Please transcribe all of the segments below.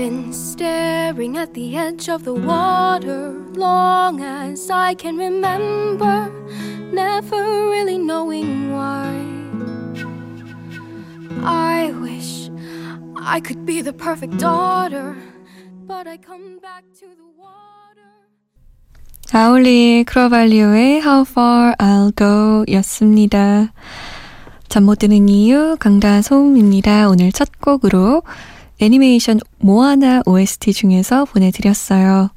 Been staring at the edge of the water long as I can remember, never really knowing why. I wish I could be the perfect daughter, but I come back to the water. 아울리 크로발리오의 How Far I'll Go 였습니다. 잠 못 드는 이유 강다솜입니다. 오늘 첫 곡으로 애니메이션 모아나 OST 중에서 보내드렸어요.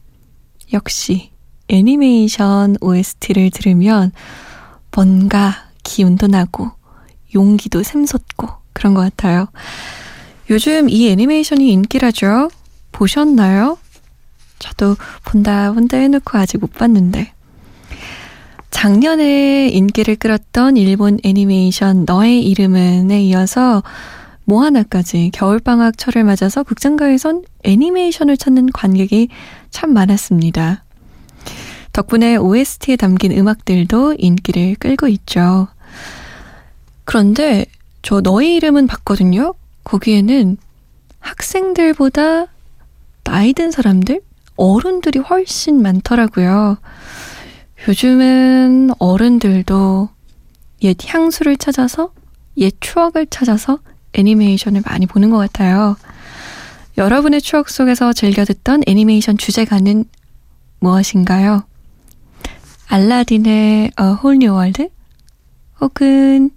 역시 애니메이션 OST를 들으면 뭔가 기운도 나고 용기도 샘솟고 그런 것 같아요. 요즘 이 애니메이션이 인기라죠? 보셨나요? 저도 본다 본다 해놓고 아직 못 봤는데. 작년에 인기를 끌었던 일본 애니메이션 너의 이름은에 이어서 뭐 하나까지 겨울방학철을 맞아서 극장가에선 애니메이션을 찾는 관객이 참 많았습니다. 덕분에 OST에 담긴 음악들도 인기를 끌고 있죠. 그런데 저 너의 이름은 봤거든요. 거기에는 학생들보다 나이 든 사람들, 어른들이 훨씬 많더라고요. 요즘은 어른들도 옛 향수를 찾아서, 옛 추억을 찾아서 애니메이션을 많이 보는 것 같아요. 여러분의 추억 속에서 즐겨 듣던 애니메이션 주제가는 무엇인가요? 알라딘의 A Whole New World? 혹은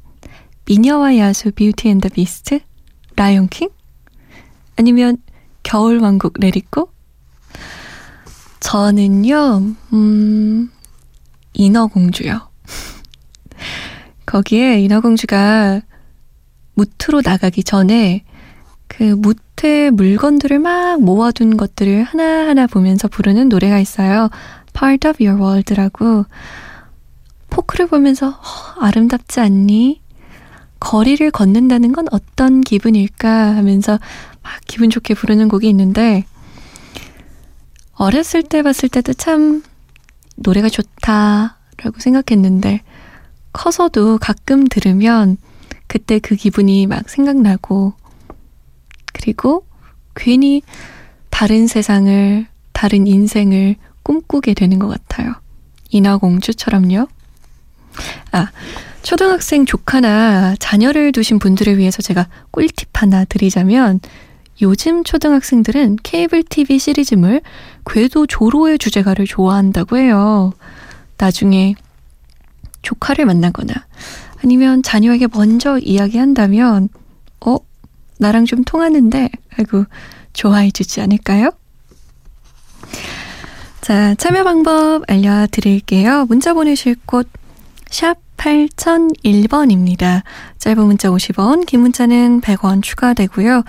미녀와 야수 Beauty and the Beast? 라이온킹? 아니면 겨울왕국 Let It Go? 저는요, 음, 인어공주요. 거기에 인어공주가 무트로 나가기 전에 그 무트에 물건들을 막 모아둔 것들을 하나하나 보면서 부르는 노래가 있어요. Part of Your World라고. 포크를 보면서 어, 아름답지 않니? 거리를 걷는다는 건 어떤 기분일까 하면서 막 기분 좋게 부르는 곡이 있는데 어렸을 때 봤을 때도 참 노래가 좋다라고 생각했는데 커서도 가끔 들으면 그때 그 기분이 막 생각나고, 그리고 괜히 다른 세상을, 다른 인생을 꿈꾸게 되는 것 같아요. 인어공주처럼요. 아, 초등학생 조카나 자녀를 두신 분들을 위해서 제가 꿀팁 하나 드리자면, 요즘 초등학생들은 케이블 TV 시리즈물 궤도 조로의 주제가를 좋아한다고 해요. 나중에 조카를 만나거나 아니면 자녀에게 먼저 이야기한다면, 어, 나랑 좀 통하는데? 하고 좋아해 주지 않을까요? 자, 참여 방법 알려드릴게요. 문자 보내실 곳, 샵 8001번입니다. 짧은 문자 50원, 긴 문자는 100원 추가되고요.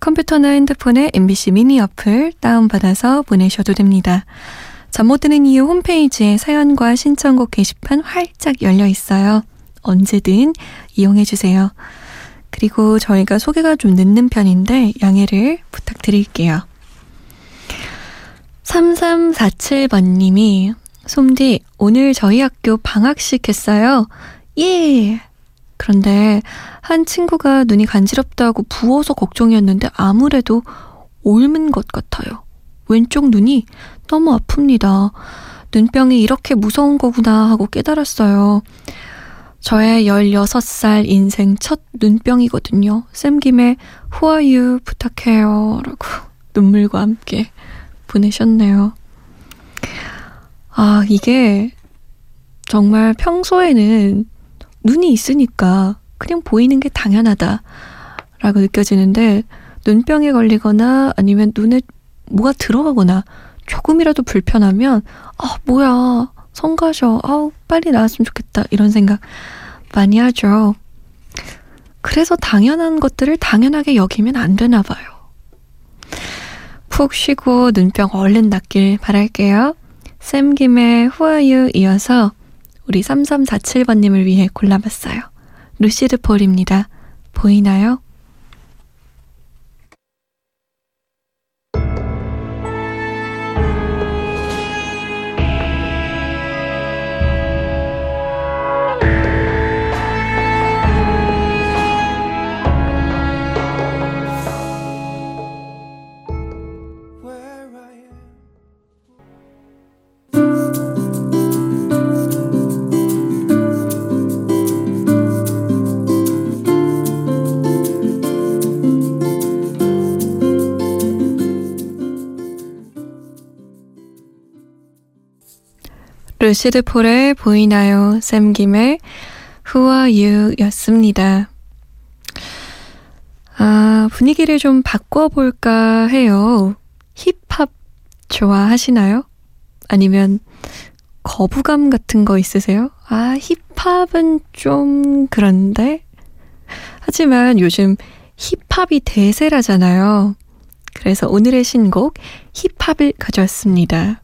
컴퓨터나 핸드폰에 MBC 미니 어플 다운받아서 보내셔도 됩니다. 잠 못 드는 이유 홈페이지에 사연과 신청곡 게시판 활짝 열려 있어요. 언제든 이용해 주세요. 그리고 저희가 소개가 좀 늦는 편인데 양해를 부탁드릴게요. 3347번님이 솜디 오늘 저희 학교 방학식 했어요. 예! 그런데 한 친구가 눈이 간지럽다고 부어서 걱정이었는데 아무래도 옮은 것 같아요. 왼쪽 눈이 너무 아픕니다. 눈병이 이렇게 무서운 거구나 하고 깨달았어요. 저의 16살 인생 첫 눈병이거든요. 쌤 김에 Who are you? 부탁해요. 라고 눈물과 함께 보내셨네요. 아, 이게 정말 평소에는 눈이 있으니까 그냥 보이는 게 당연하다. 라고 느껴지는데 눈병에 걸리거나 아니면 눈에 뭐가 들어가거나 조금이라도 불편하면 아, 뭐야. 성가셔. 아우, 빨리 나왔으면 좋겠다. 이런 생각 많이 하죠. 그래서 당연한 것들을 당연하게 여기면 안 되나 봐요. 푹 쉬고 눈병 얼른 낫길 바랄게요. 쌤김의 후아유 이어서 우리 3347번님을 위해 골라봤어요. 루시드 폴입니다. 보이나요? 루시드 폴의 보이나요? 샘김의 Who are you? 였습니다. 아, 분위기를 좀 바꿔볼까 해요. 힙합 좋아하시나요? 아니면 거부감 같은 거 있으세요? 아, 힙합은 좀 그런데? 하지만 요즘 힙합이 대세라잖아요. 그래서 오늘의 신곡 힙합을 가져왔습니다.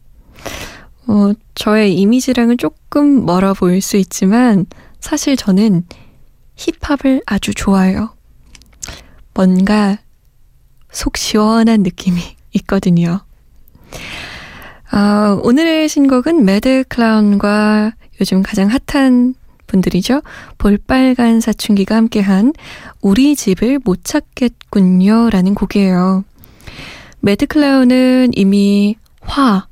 어, 저의 이미지랑은 조금 멀어 보일 수 있지만 사실 저는 힙합을 아주 좋아해요. 뭔가 속 시원한 느낌이 있거든요. 어, 오늘의 신곡은 매드 클라운과 요즘 가장 핫한 분들이죠. 볼빨간 사춘기가 함께한 우리 집을 못 찾겠군요 라는 곡이에요. 매드 클라운은 이미 화,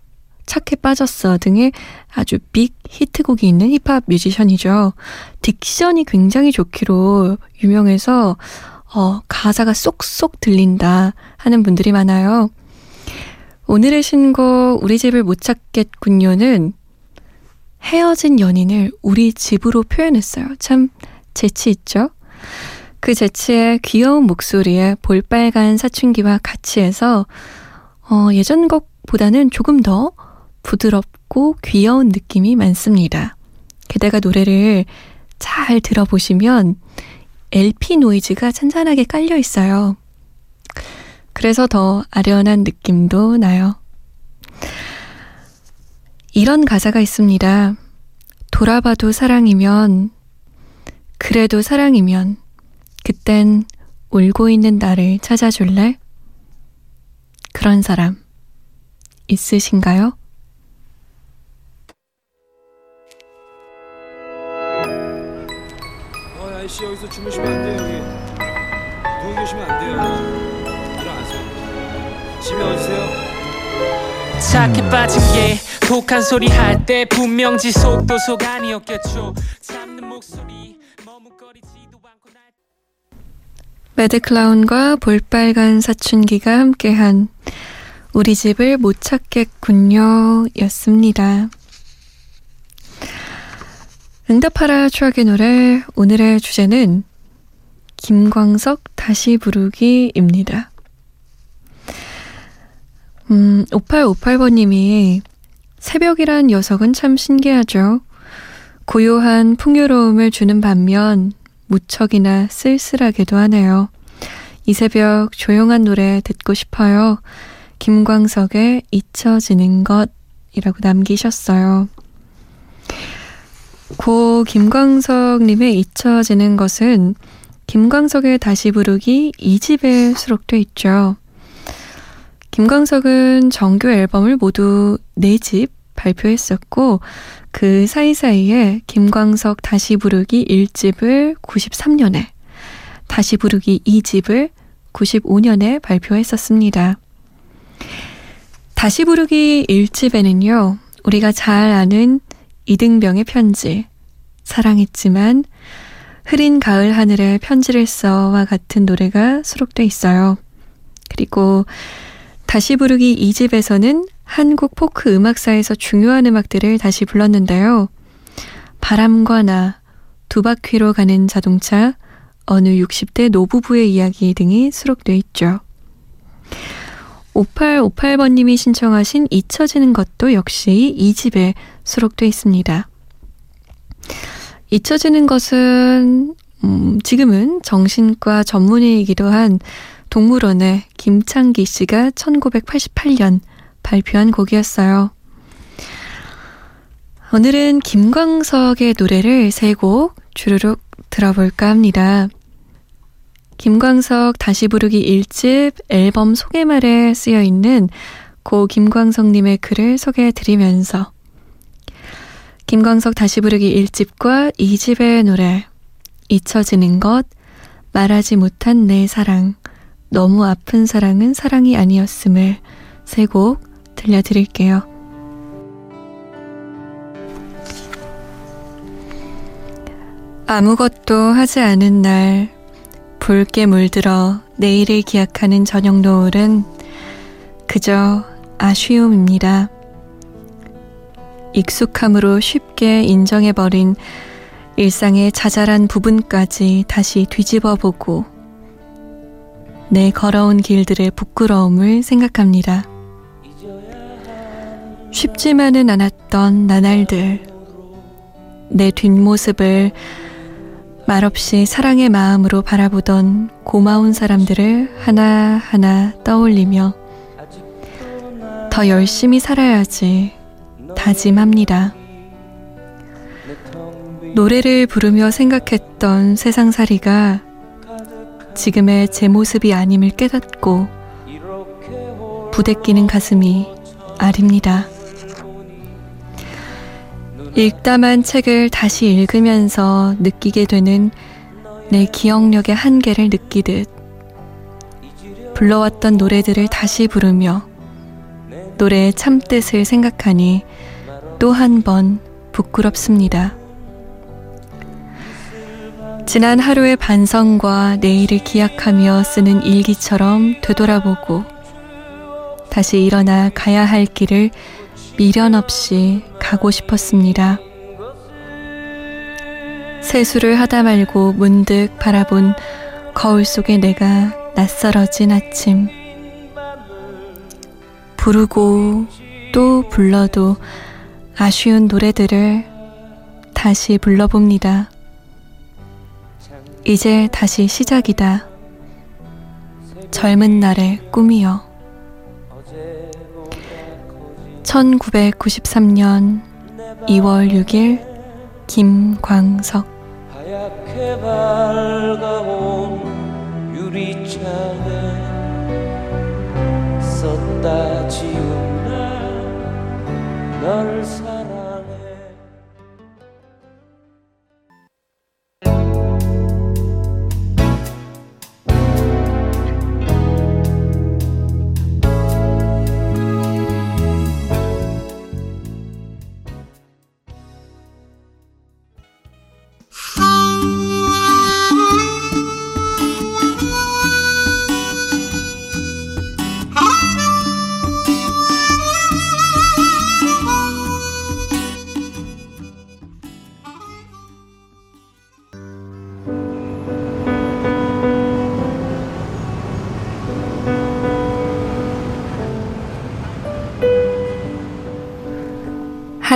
착해 빠졌어 등의 아주 big 히트곡이 있는 힙합 뮤지션이죠. diction이 굉장히 좋기로 유명해서 어, 가사가 쏙쏙 들린다 하는 분들이 많아요. 오늘의 신곡 우리 집을 못 찾겠군요는 헤어진 연인을 우리 집으로 표현했어요. 참 재치 있죠? 그 재치에 귀여운 목소리에 볼빨간 사춘기와 같이 해서 어, 예전 곡보다는 조금 더 부드럽고 귀여운 느낌이 많습니다. 게다가 노래를 잘 들어보시면 LP 노이즈가 잔잔하게 깔려 있어요. 그래서 더 아련한 느낌도 나요. 이런 가사가 있습니다. 돌아봐도 사랑이면, 그래도 사랑이면, 그땐 울고 있는 나를 찾아줄래? 그런 사람, 있으신가요? 아저씨 여기서 주무시면 안 돼요 여기 누워 계시면 안 돼요 일어나세요 집에 어디세요? 착해 빠진 게 독한 소리 할 때 분명 지속도 속 아니었겠죠 참는 목소리 머뭇거리지도 않고 날 매드클라운과 볼빨간 사춘기가 함께한 우리 집을 못 찾겠군요 였습니다. 응답하라 추억의 노래 오늘의 주제는 김광석 다시 부르기입니다. 음, 5858번님이 새벽이란 녀석은 참 신기하죠. 고요한 풍요로움을 주는 반면 무척이나 쓸쓸하게도 하네요. 이 새벽 조용한 노래 듣고 싶어요. 김광석의 잊혀지는 것이라고 남기셨어요. 고 김광석님의 잊혀지는 것은 김광석의 다시 부르기 2집에 수록돼 있죠. 김광석은 정규 앨범을 모두 4집 발표했었고, 그 사이사이에 김광석 다시 부르기 1집을 93년에, 다시 부르기 2집을 95년에 발표했었습니다. 다시 부르기 1집에는요, 우리가 잘 아는 이등병의 편지, 사랑했지만 흐린 가을 하늘에 편지를 써와 같은 노래가 수록돼 있어요. 그리고 다시 부르기 2집에서는 한국 포크 음악사에서 중요한 음악들을 다시 불렀는데요. 바람과 나, 두 바퀴로 가는 자동차, 어느 60대 노부부의 이야기 등이 수록돼 있죠. 5858번님이 신청하신 잊혀지는 것도 역시 이 집에 수록돼 있습니다. 잊혀지는 것은 음, 지금은 정신과 전문의이기도 한 동물원의 김창기 씨가 1988년 발표한 곡이었어요. 오늘은 김광석의 노래를 세 곡 주르륵 들어볼까 합니다. 김광석 다시 부르기 1집 앨범 소개말에 쓰여 있는 고 김광석님의 글을 소개해 드리면서 김광석 다시 부르기 1집과 2집의 노래 잊혀지는 것 말하지 못한 내 사랑 너무 아픈 사랑은 사랑이 아니었음을 세 곡 들려드릴게요. 아무것도 하지 않은 날 붉게 물들어 내일을 기약하는 저녁 노을은 그저 아쉬움입니다. 익숙함으로 쉽게 인정해버린 일상의 자잘한 부분까지 다시 뒤집어 보고 내 걸어온 길들의 부끄러움을 생각합니다. 쉽지만은 않았던 나날들, 내 뒷모습을 말없이 사랑의 마음으로 바라보던 고마운 사람들을 하나하나 떠올리며 더 열심히 살아야지 다짐합니다. 노래를 부르며 생각했던 세상살이가 지금의 제 모습이 아님을 깨닫고 부대끼는 가슴이 아립니다. 읽다만 책을 다시 읽으면서 느끼게 되는 내 기억력의 한계를 느끼듯 불러왔던 노래들을 다시 부르며 노래의 참뜻을 생각하니 또 한 번 부끄럽습니다. 지난 하루의 반성과 내일을 기약하며 쓰는 일기처럼 되돌아보고 다시 일어나 가야 할 길을 미련 없이 가고 싶었습니다. 세수를 하다 말고 문득 바라본 거울 속에 내가 낯설어진 아침. 부르고 또 불러도 아쉬운 노래들을 다시 불러봅니다. 이제 다시 시작이다. 젊은 날의 꿈이여. 1993년 2월 6일 김광석. 하얗게 밝아온 유리창에 썼다 지운 날널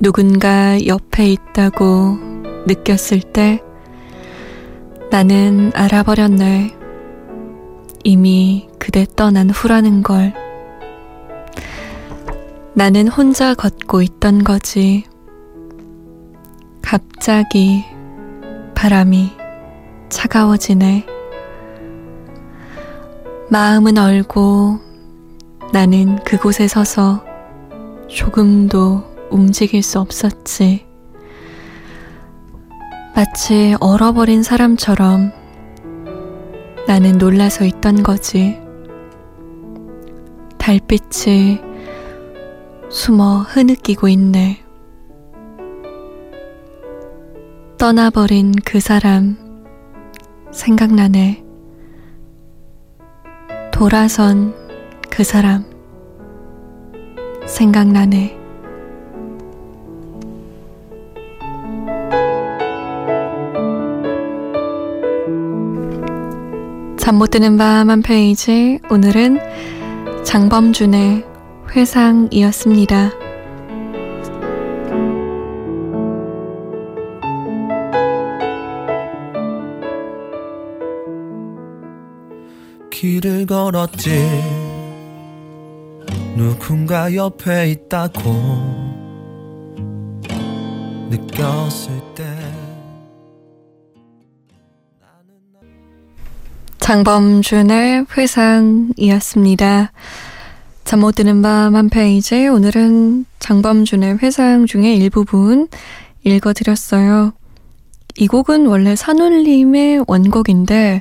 누군가 옆에 있다고 느꼈을 때 나는 알아버렸네. 이미 그대 떠난 후라는 걸. 나는 혼자 걷고 있던 거지. 갑자기 바람이 차가워지네. 마음은 얼고 나는 그곳에 서서 조금도 움직일 수 없었지. 마치 얼어버린 사람처럼 나는 놀라서 있던 거지. 달빛이 숨어 흐느끼고 있네. 떠나버린 그 사람 생각나네. 돌아선 그 사람 생각나네. 잠 못 드는 밤 한 페이지 오늘은 장범준의 회상이었습니다. 길을 걸었지 누군가 옆에 있다고 느꼈을 장범준의 회상이었습니다. 잠 못 드는 밤 한 페이지 오늘은 장범준의 회상 중에 일부분 읽어드렸어요. 이 곡은 원래 산울림의 원곡인데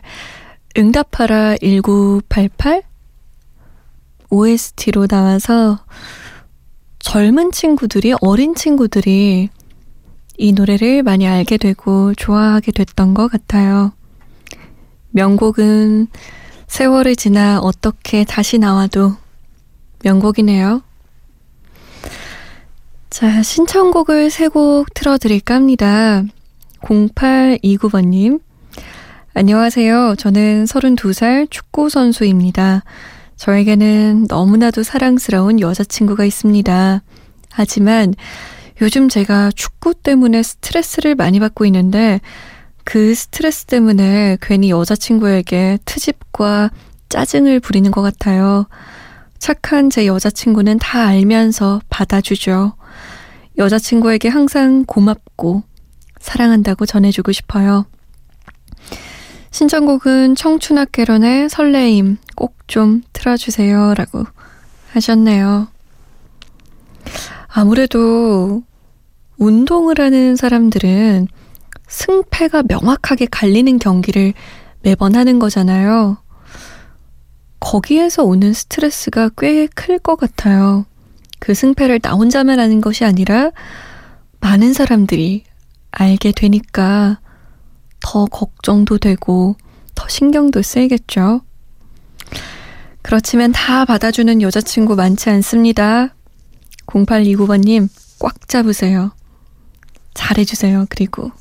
응답하라 1988 OST로 나와서 젊은 친구들이, 어린 친구들이 이 노래를 많이 알게 되고 좋아하게 됐던 것 같아요. 명곡은 세월이 지나 어떻게 다시 나와도 명곡이네요. 자, 신청곡을 세 곡 틀어드릴까 합니다. 0829번님, 안녕하세요. 저는 32살 축구선수입니다. 저에게는 너무나도 사랑스러운 여자친구가 있습니다. 하지만 요즘 제가 축구 때문에 스트레스를 많이 받고 있는데 그 스트레스 때문에 괜히 여자친구에게 트집과 짜증을 부리는 것 같아요. 착한 제 여자친구는 다 알면서 받아주죠. 여자친구에게 항상 고맙고 사랑한다고 전해주고 싶어요. 신청곡은 청춘학개론의 설레임 꼭 좀 틀어주세요. 라고 하셨네요. 아무래도 운동을 하는 사람들은 승패가 명확하게 갈리는 경기를 매번 하는 거잖아요. 거기에서 오는 스트레스가 꽤 클 것 같아요. 그 승패를 나 혼자만 하는 것이 아니라 많은 사람들이 알게 되니까 더 걱정도 되고 더 신경도 쓰이겠죠. 그렇지만 다 받아주는 여자친구 많지 않습니다. 0829번님 꽉 잡으세요. 잘해주세요. 그리고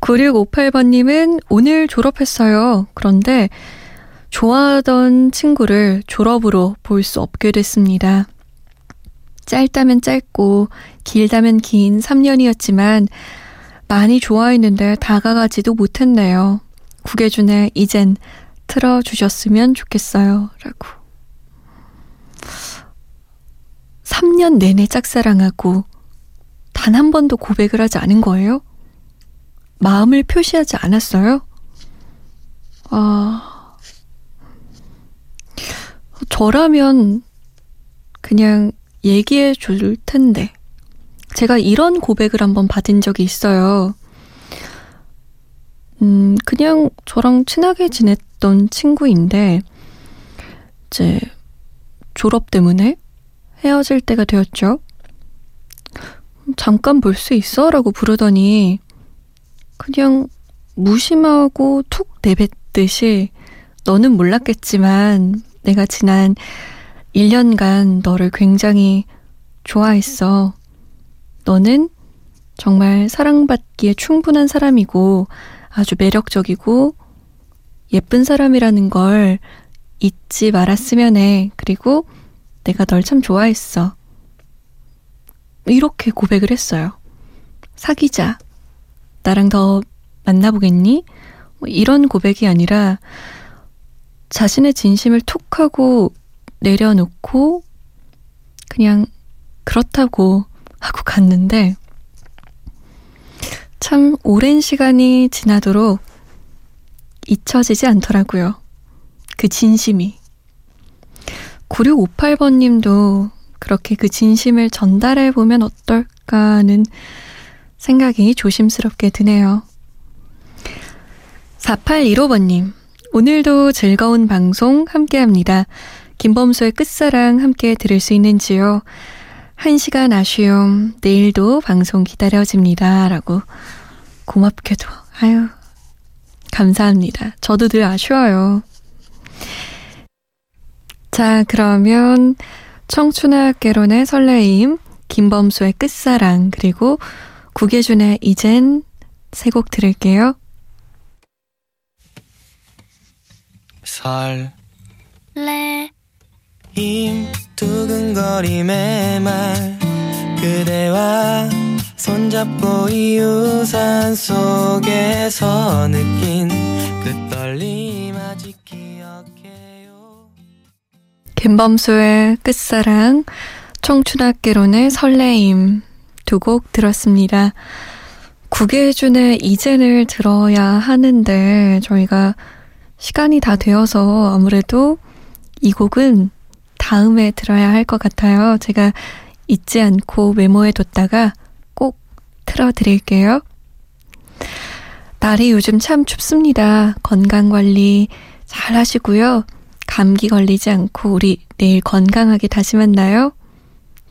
9658번님은 오늘 졸업했어요. 그런데 좋아하던 친구를 졸업으로 볼 수 없게 됐습니다. 짧다면 짧고 길다면 긴 3년이었지만 많이 좋아했는데 다가가지도 못했네요. 구계준의 이젠 틀어주셨으면 좋겠어요. 라고. 3년 내내 짝사랑하고 단 한 번도 고백을 하지 않은 거예요? 마음을 표시하지 않았어요? 아, 저라면 그냥 얘기해 줄 텐데. 제가 이런 고백을 한번 받은 적이 있어요. 음, 그냥 저랑 친하게 지냈던 친구인데, 이제, 졸업 때문에 헤어질 때가 되었죠. 잠깐 볼 수 있어? 라고 부르더니, 그냥 무심하고 툭 내뱉듯이, 너는 몰랐겠지만, 내가 지난 1년간 너를 굉장히 좋아했어. 너는 정말 사랑받기에 충분한 사람이고 아주 매력적이고 예쁜 사람이라는 걸 잊지 말았으면 해. 그리고 내가 널 참 좋아했어. 이렇게 고백을 했어요. 사귀자. 나랑 더 만나보겠니? 뭐 이런 고백이 아니라 자신의 진심을 톡 하고 내려놓고 그냥 그렇다고 하고 갔는데 참 오랜 시간이 지나도록 잊혀지지 않더라고요. 그 진심이. 9658번 님도 그렇게 그 진심을 전달해 보면 어떨까 하는 생각이 조심스럽게 드네요. 4815번님, 오늘도 즐거운 방송 함께 합니다. 김범수의 끝사랑 함께 들을 수 있는지요? 한 시간 아쉬움, 내일도 방송 기다려집니다. 라고 고맙게도, 아유, 감사합니다. 저도 늘 아쉬워요. 자, 그러면 청춘학개론의 설레임, 김범수의 끝사랑, 그리고 구계준의 이젠 세 곡 들을게요. 설, 레, 임, 두근거림의 말, 그대와 손잡고 이 우산 속에서 느낀 그 떨림 아직 기억해요. 김범수의 끝사랑, 청춘학개론의 설레임 두 곡 들었습니다. 구계준의 이젠을 들어야 하는데 저희가 시간이 다 되어서 아무래도 이 곡은 다음에 들어야 할 것 같아요. 제가 잊지 않고 메모해 뒀다가 꼭 틀어드릴게요. 날이 요즘 참 춥습니다. 건강 관리 잘 하시고요. 감기 걸리지 않고 우리 내일 건강하게 다시 만나요.